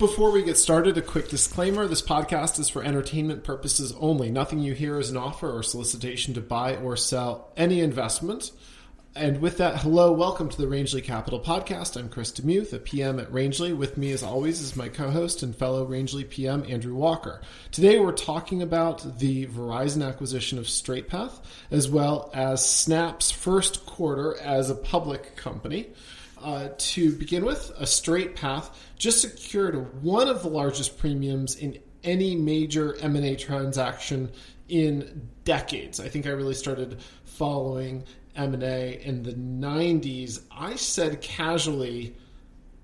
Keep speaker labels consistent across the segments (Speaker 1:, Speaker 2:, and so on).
Speaker 1: Before we get started, a quick disclaimer. This podcast is for entertainment purposes only. Nothing you hear is an offer or solicitation to buy or sell any investment. And with that, hello, welcome to the Rangeley Capital Podcast. I'm Chris Demuth, a PM at Rangeley. With me, as always, is my co host and fellow Rangeley PM, Andrew Walker. Today, we're talking about the Verizon acquisition of StraightPath, as well as Snap's first quarter as a public company. Uh, to begin with, a straight path just secured one of the largest premiums in any major M&A transaction in decades. I think I really started following M&A in the 90s. I said casually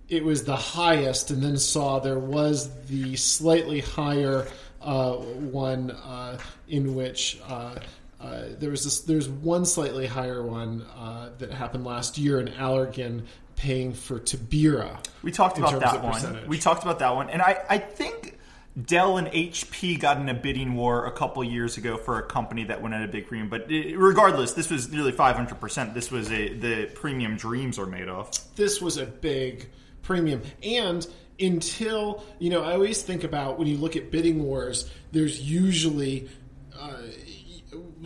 Speaker 1: it was the highest and then saw there was the slightly higher uh, one uh, in which uh, uh, there was this, there's one slightly higher one uh, that happened last year in Allergan paying for Tobira.
Speaker 2: We talked about that one.
Speaker 1: percentage.
Speaker 2: We talked about that one, and I, I think Dell and HP got in a bidding war a couple years ago for a company that went at a big premium. But it, regardless, this was nearly five hundred percent. This was a the premium dreams are made of.
Speaker 1: this was a big premium. And until, you know, I always think about when you look at bidding wars, there's usually uh,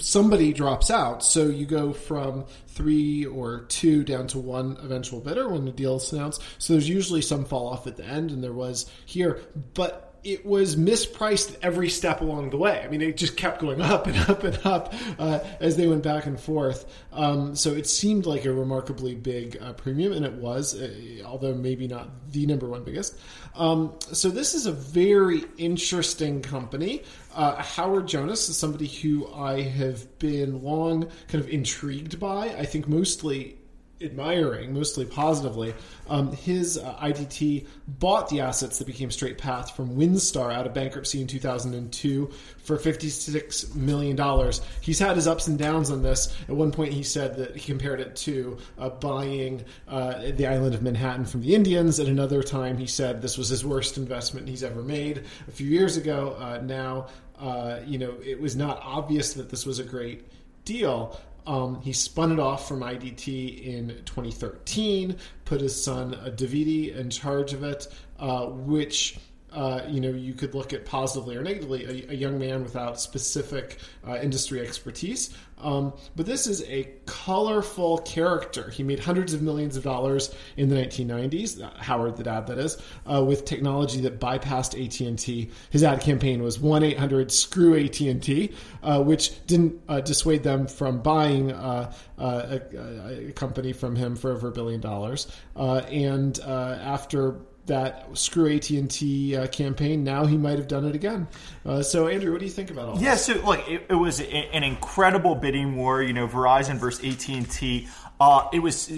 Speaker 1: somebody drops out. So you go from three or two down to one eventual bidder when the deal is announced. So there's usually some fall off at the end, and there was here. But it was mispriced every step along the way. I mean, it just kept going up and up and up uh, as they went back and forth. Um, so it seemed like a remarkably big uh, premium, and it was, uh, although maybe not the number one biggest. Um, so this is a very interesting company. Uh, Howard Jonas is somebody who I have been long kind of intrigued by. I think mostly admiring, mostly positively. Um, his uh, IDT bought the assets that became Straight Path from Winstar out of bankruptcy in 2002 for $56 million. He's had his ups and downs on this. At one point, he said that he compared it to uh, buying uh, the island of Manhattan from the Indians. At another time, he said this was his worst investment he's ever made. A few years ago, uh, now, uh, you know, it was not obvious that this was a great deal. Um, he spun it off from IDT in 2013, put his son uh, Davidi in charge of it, uh, which uh, you know you could look at positively or negatively. A, a young man without specific uh, industry expertise, um, but this is a colorful character. He made hundreds of millions of dollars in the 1990s. uh, Howard, the dad, that is, uh, with technology that bypassed AT and T. His ad campaign was one eight hundred screw AT and T, uh, which didn't uh, dissuade them from buying a, a company from him for over a billion dollars. And after that screw AT and T uh, campaign, now he might have done it again. Uh, so, Andrew, what do you think about all
Speaker 2: Yeah,
Speaker 1: this?
Speaker 2: so look, it, it was an incredible bidding war. You know, Verizon versus AT and T. Uh, it was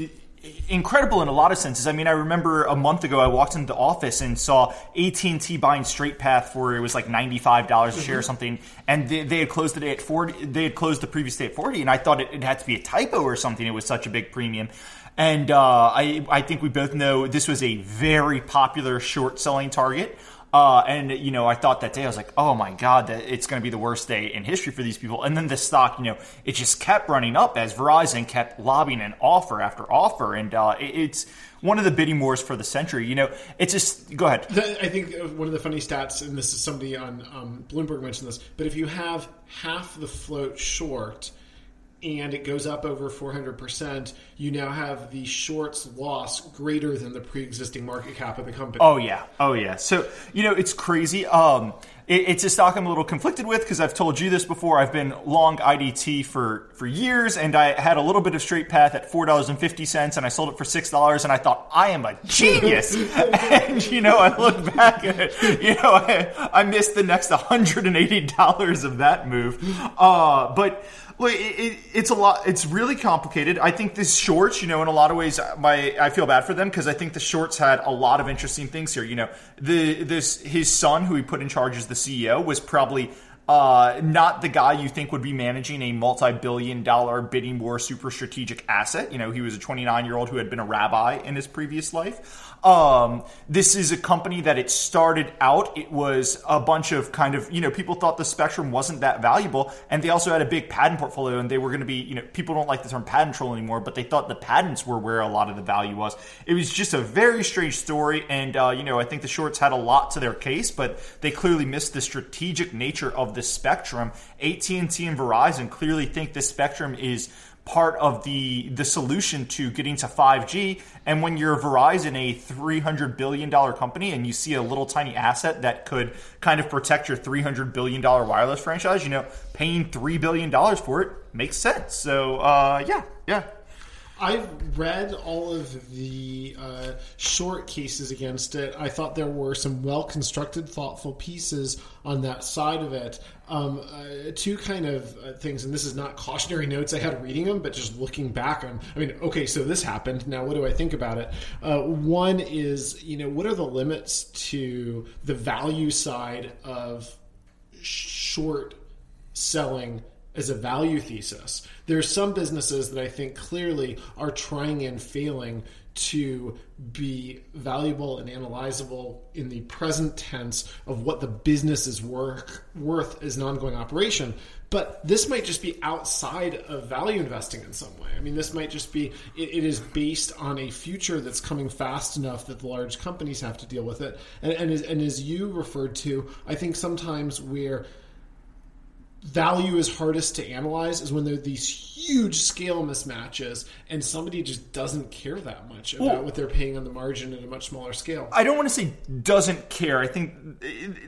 Speaker 2: incredible in a lot of senses. I mean, I remember a month ago I walked into the office and saw AT and T buying Straight Path for it was like ninety five dollars a share or something, and they, they had closed the day at forty. They had closed the previous day at forty, and I thought it, it had to be a typo or something. It was such a big premium. And uh, I, I think we both know this was a very popular short selling target. Uh, and you know, I thought that day I was like, "Oh my god, that it's going to be the worst day in history for these people." And then the stock, you know, it just kept running up as Verizon kept lobbying an offer after offer, and uh, it, it's one of the bidding wars for the century. You know, it's just go ahead.
Speaker 1: I think uh, one of the funny stats, and this is somebody on um, Bloomberg mentioned this, but if you have half the float short and it goes up over 400%, you now have the shorts loss greater than the pre existing market cap of the company.
Speaker 2: Oh yeah, oh yeah. So you know, it's crazy. Um, it, it's a stock I'm a little conflicted with because I've told you this before. I've been long IDT for for years, and I had a little bit of straight path at four dollars and fifty cents, and I sold it for six dollars, and I thought I am a genius. and you know, I look back at it, you know, I, I missed the next one hundred and eighty dollars of that move. Uh, but. Well, it, it, it's a lot. It's really complicated. I think this shorts, you know, in a lot of ways, my I feel bad for them because I think the shorts had a lot of interesting things here. You know, the this his son, who he put in charge as the CEO, was probably Uh, not the guy you think would be managing a multi-billion dollar bidding war super strategic asset. You know, he was a 29 year old who had been a rabbi in his previous life. Um, this is a company that it started out. It was a bunch of kind of, you know, people thought the spectrum wasn't that valuable. And they also had a big patent portfolio and they were going to be, you know, people don't like the term patent troll anymore, but they thought the patents were where a lot of the value was. It was just a very strange story. And, uh, you know, I think the shorts had a lot to their case, but they clearly missed the strategic nature of the spectrum. AT&T and Verizon clearly think this spectrum is part of the the solution to getting to 5G. And when you're Verizon, a 300 billion dollar company, and you see a little tiny asset that could kind of protect your 300 billion dollar wireless franchise, you know, paying three billion dollars for it makes sense. So uh, yeah, yeah.
Speaker 1: I've read all of the uh, short cases against it. I thought there were some well constructed, thoughtful pieces on that side of it. Um, uh, two kind of uh, things, and this is not cautionary notes I had reading them, but just looking back on. I mean, okay, so this happened. Now, what do I think about it? Uh, one is, you know, what are the limits to the value side of short selling as a value thesis. There's some businesses that I think clearly are trying and failing to be valuable and analyzable in the present tense of what the business is work, worth as an ongoing operation. But this might just be outside of value investing in some way. I mean, this might just be, it, it is based on a future that's coming fast enough that the large companies have to deal with it. And, and, as, and as you referred to, I think sometimes we're value is hardest to analyze is when there are these huge scale mismatches and somebody just doesn't care that much about well, what they're paying on the margin at a much smaller scale.
Speaker 2: I don't want to say doesn't care. I think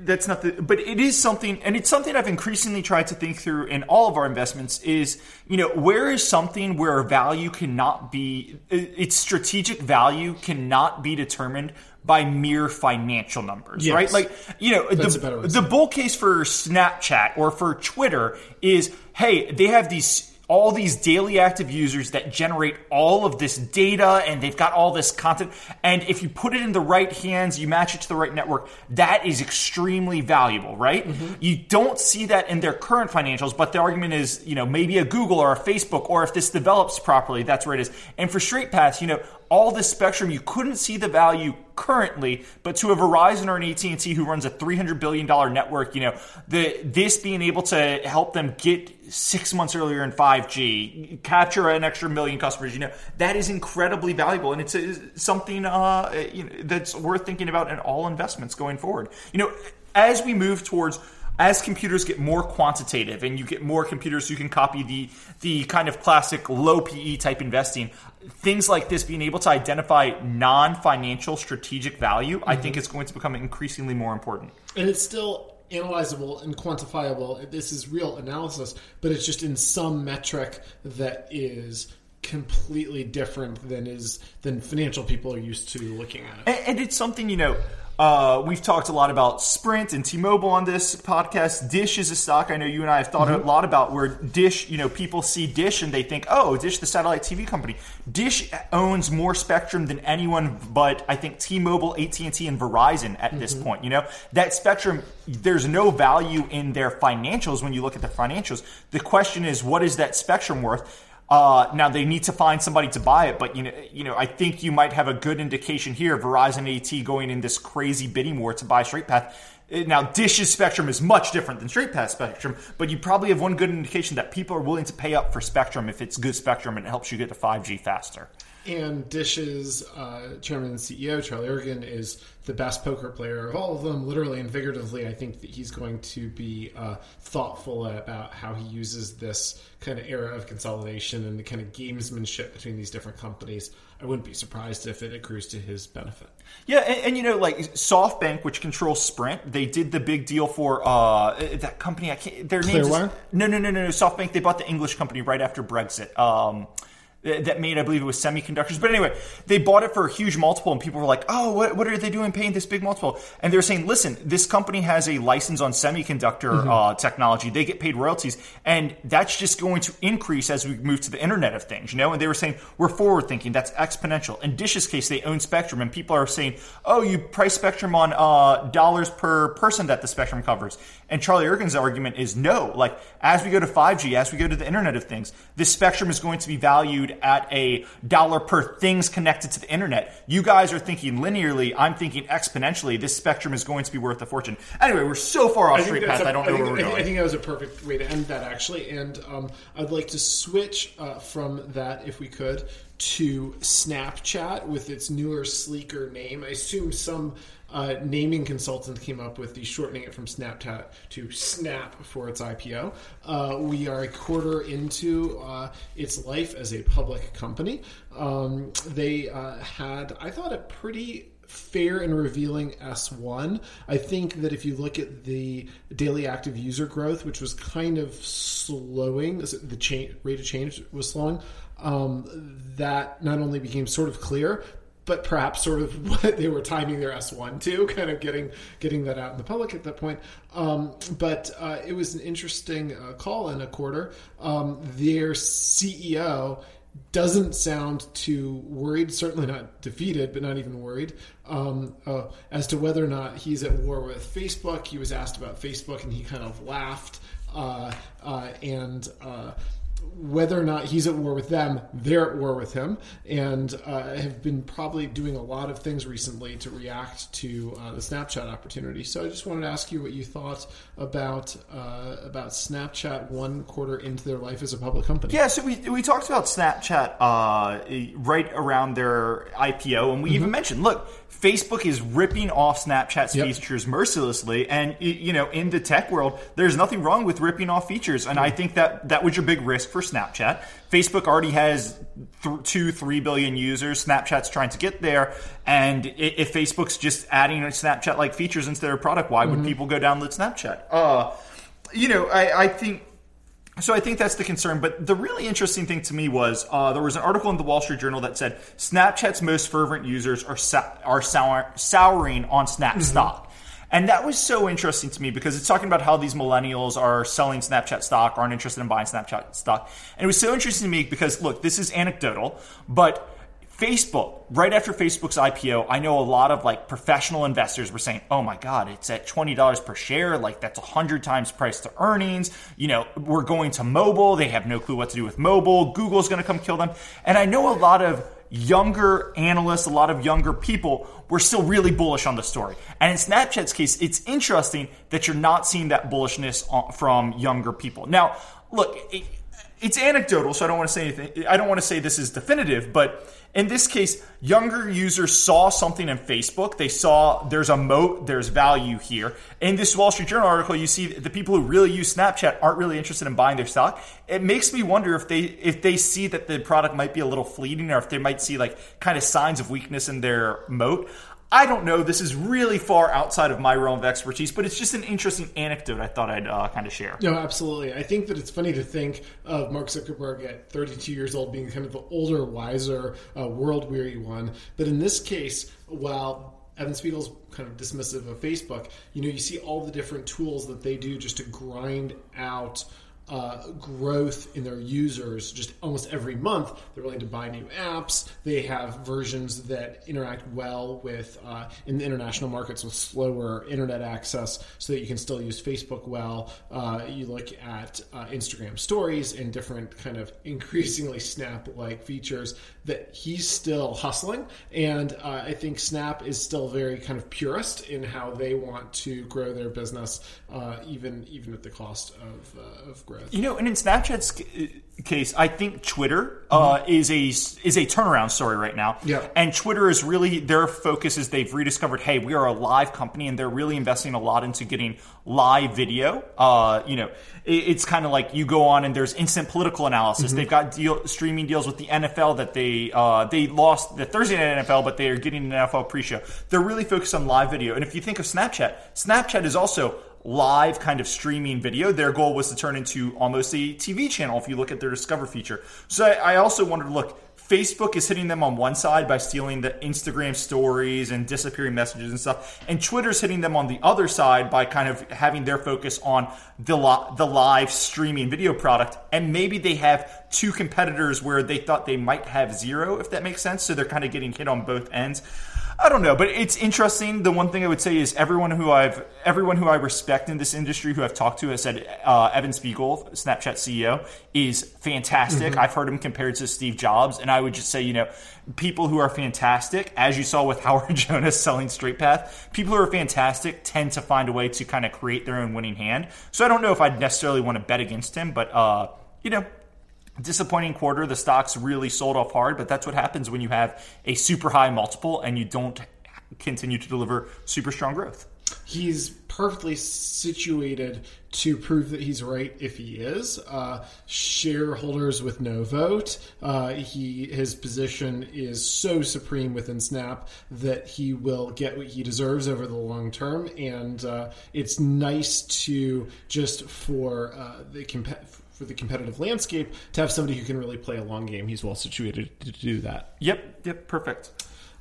Speaker 2: that's not the but it is something and it's something I've increasingly tried to think through in all of our investments is, you know, where is something where value cannot be its strategic value cannot be determined by mere financial numbers, yes. right? Like, you know, the, the bull case for Snapchat or for Twitter is, hey, they have these all these daily active users that generate all of this data and they've got all this content. And if you put it in the right hands, you match it to the right network, that is extremely valuable, right? Mm-hmm. You don't see that in their current financials, but the argument is, you know, maybe a Google or a Facebook, or if this develops properly, that's where it is. And for straight paths, you know, all this spectrum, you couldn't see the value currently, but to a Verizon or an AT&T who runs a $300 billion network, you know, the, this being able to help them get six months earlier in 5G, capture an extra million customers, you know, that is incredibly valuable. And it's a, something uh, you know, that's worth thinking about in all investments going forward. You know, as we move towards as computers get more quantitative and you get more computers who can copy the the kind of classic low PE type investing, things like this being able to identify non-financial strategic value, mm-hmm. I think is going to become increasingly more important.
Speaker 1: And it's still analyzable and quantifiable. This is real analysis, but it's just in some metric that is completely different than is than financial people are used to looking at.
Speaker 2: And, and it's something you know uh, we've talked a lot about Sprint and T-Mobile on this podcast. Dish is a stock I know you and I have thought mm-hmm. a lot about. Where Dish, you know, people see Dish and they think, "Oh, Dish, the satellite TV company." Dish owns more spectrum than anyone, but I think T-Mobile, AT&T, and Verizon at mm-hmm. this point. You know, that spectrum. There's no value in their financials when you look at the financials. The question is, what is that spectrum worth? Uh, now they need to find somebody to buy it, but you know, you know, I think you might have a good indication here. Verizon AT going in this crazy bidding war to buy Straight Path. Uh, now, Dish's spectrum is much different than Straight Path spectrum, but you probably have one good indication that people are willing to pay up for spectrum if it's good spectrum and it helps you get to 5G faster.
Speaker 1: And Dish's uh, chairman and CEO, Charlie Ergen, is the best poker player of all of them, literally and figuratively. I think that he's going to be uh, thoughtful about how he uses this kind of era of consolidation and the kind of gamesmanship between these different companies. I wouldn't be surprised if it accrues to his benefit.
Speaker 2: Yeah, and, and you know, like SoftBank, which controls Sprint, they did the big deal for uh, that company. I can't. Their name.
Speaker 1: No,
Speaker 2: no, no, no, no. SoftBank. They bought the English company right after Brexit. Um, that made, I believe it was semiconductors. But anyway, they bought it for a huge multiple, and people were like, "Oh, what, what are they doing paying this big multiple?" And they were saying, "Listen, this company has a license on semiconductor mm-hmm. uh, technology. They get paid royalties, and that's just going to increase as we move to the Internet of Things." You know, and they were saying we're forward thinking. That's exponential. In Dish's case, they own Spectrum, and people are saying, "Oh, you price Spectrum on uh, dollars per person that the Spectrum covers." And Charlie Ergen's argument is no. Like as we go to 5G, as we go to the Internet of Things, this Spectrum is going to be valued at a dollar per things connected to the internet. You guys are thinking linearly. I'm thinking exponentially. This spectrum is going to be worth a fortune. Anyway, we're so far off straight path. I don't know
Speaker 1: think,
Speaker 2: where we're going.
Speaker 1: I think that was a perfect way to end that, actually. And um, I'd like to switch uh, from that, if we could, to Snapchat with its newer, sleeker name. I assume some uh, naming consultant came up with the shortening it from Snapchat to Snap for its IPO. Uh, we are a quarter into uh, its life as a public company. Um, they uh, had, I thought, a pretty fair and revealing S1. I think that if you look at the daily active user growth, which was kind of slowing, the rate of change was slowing, um, that not only became sort of clear, but perhaps sort of what they were timing their S1 to, kind of getting getting that out in the public at that point. Um, but uh, it was an interesting uh, call in a quarter. Um, their CEO doesn't sound too worried, certainly not defeated, but not even worried, um, uh, as to whether or not he's at war with Facebook. He was asked about Facebook and he kind of laughed. Uh, uh, and uh, whether or not he's at war with them, they're at war with him, and uh, have been probably doing a lot of things recently to react to uh, the Snapchat opportunity. So I just wanted to ask you what you thought about uh, about Snapchat one quarter into their life as a public company.
Speaker 2: Yeah, so we, we talked about Snapchat uh, right around their IPO, and we mm-hmm. even mentioned, look, Facebook is ripping off Snapchat's yep. features mercilessly, and you know, in the tech world, there's nothing wrong with ripping off features, and I think that that was your big risk for Snapchat. Facebook already has th- two, three billion users. Snapchat's trying to get there, and if Facebook's just adding Snapchat-like features into their product, why would mm-hmm. people go download Snapchat? Uh, you know, I, I think so I think that's the concern. But the really interesting thing to me was uh, there was an article in the Wall Street Journal that said Snapchat's most fervent users are sa- are sour- souring on Snap mm-hmm. stock. And that was so interesting to me because it's talking about how these millennials are selling Snapchat stock, aren't interested in buying Snapchat stock. And it was so interesting to me because, look, this is anecdotal, but Facebook, right after Facebook's IPO, I know a lot of like professional investors were saying, "Oh my god, it's at $20 per share, like that's 100 times price to earnings. You know, we're going to mobile. They have no clue what to do with mobile. Google's going to come kill them." And I know a lot of younger analysts, a lot of younger people were still really bullish on the story. And in Snapchat's case, it's interesting that you're not seeing that bullishness from younger people. Now, look, it's anecdotal, so I don't want to say anything. I don't want to say this is definitive, but in this case, younger users saw something in Facebook. They saw there's a moat, there's value here. In this Wall Street Journal article, you see the people who really use Snapchat aren't really interested in buying their stock. It makes me wonder if they if they see that the product might be a little fleeting, or if they might see like kind of signs of weakness in their moat. I don't know. This is really far outside of my realm of expertise, but it's just an interesting anecdote I thought I'd uh, kind of share.
Speaker 1: No, absolutely. I think that it's funny to think of Mark Zuckerberg at 32 years old being kind of the older, wiser, uh, world weary one. But in this case, while Evan Spiegel's kind of dismissive of Facebook, you know, you see all the different tools that they do just to grind out uh, growth in their users just almost every month. They're willing to buy new apps. They have versions that interact well with uh, in the international markets with slower internet access, so that you can still use Facebook well. Uh, you look at uh, Instagram stories and different kind of increasingly Snap-like features that he's still hustling, and uh, I think Snap is still very kind of purist in how they want to grow their business, uh, even even at the cost of of growth growth.
Speaker 2: You know, and in Snapchat's case, I think Twitter uh, mm-hmm. is a is a turnaround story right now.
Speaker 1: Yeah,
Speaker 2: and Twitter is really their focus is they've rediscovered, hey, we are a live company, and they're really investing a lot into getting live video. Uh, you know, it, it's kind of like you go on and there's instant political analysis. Mm-hmm. They've got deal, streaming deals with the NFL that they uh, they lost the Thursday night NFL, but they are getting an NFL pre-show. They're really focused on live video, and if you think of Snapchat, Snapchat is also live kind of streaming video. Their goal was to turn into almost a TV channel if you look at their Discover feature. So I, I also wondered, look, Facebook is hitting them on one side by stealing the Instagram stories and disappearing messages and stuff, and Twitter's hitting them on the other side by kind of having their focus on the li- the live streaming video product. And maybe they have two competitors where they thought they might have zero, if that makes sense. So they're kind of getting hit on both ends. I don't know, but it's interesting. The one thing I would say is everyone who I've everyone who I respect in this industry who I've talked to has said uh, Evan Spiegel, Snapchat CEO, is fantastic. Mm-hmm. I've heard him compared to Steve Jobs, and I would just say, you know, people who are fantastic, as you saw with Howard Jonas selling Straight Path, people who are fantastic tend to find a way to kind of create their own winning hand. So I don't know if I'd necessarily want to bet against him, but uh, you know, disappointing quarter. The stocks really sold off hard, but that's what happens when you have a super high multiple and you don't continue to deliver super strong growth.
Speaker 1: He's perfectly situated to prove that he's right if he is. Uh, shareholders with no vote. Uh, he his position is so supreme within Snap that he will get what he deserves over the long term, and uh, it's nice to just for uh, the comp- for the competitive landscape to have somebody who can really play a long game. He's well situated to do that.
Speaker 2: Yep, yep, perfect.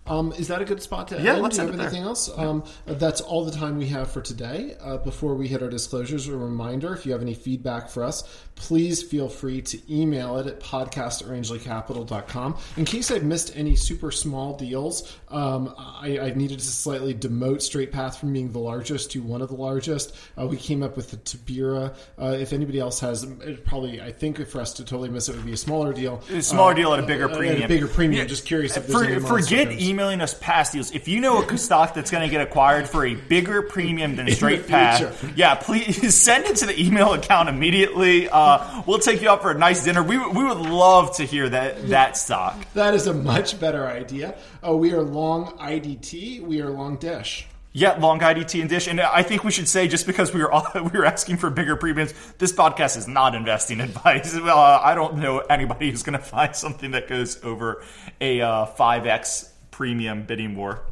Speaker 1: Um, is that a good spot to
Speaker 2: yeah,
Speaker 1: end?
Speaker 2: Let's
Speaker 1: Do you
Speaker 2: end
Speaker 1: have anything
Speaker 2: there.
Speaker 1: else? Um, that's all the time we have for today. Uh, before we hit our disclosures, a reminder: if you have any feedback for us, please feel free to email it at podcast@rangeleycapital.com. In case I've missed any super small deals, um, I, I needed to slightly demote Straight Path from being the largest to one of the largest. Uh, we came up with the Tobira. Uh, if anybody else has, it probably I think for us to totally miss it would be a smaller deal.
Speaker 2: A smaller
Speaker 1: Uh,
Speaker 2: deal at a bigger
Speaker 1: uh,
Speaker 2: premium.
Speaker 1: At a bigger premium.
Speaker 2: Yeah.
Speaker 1: Just curious if there's
Speaker 2: For, forget
Speaker 1: trends.
Speaker 2: Emailing us past deals. If you know a stock that's going to get acquired for a bigger premium than Straight Path, yeah, please send it to the email account immediately. Uh, we'll take you out for a nice dinner. We, we would love to hear that that stock.
Speaker 1: That is a much better idea. Oh, we are long IDT. We are long Dish.
Speaker 2: Yeah, long IDT and Dish, and I think we should say just because we were we were asking for bigger premiums, this podcast is not investing advice. Uh, I don't know anybody who's going to find something that goes over a uh, five x premium bidding war.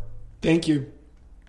Speaker 1: Thank you.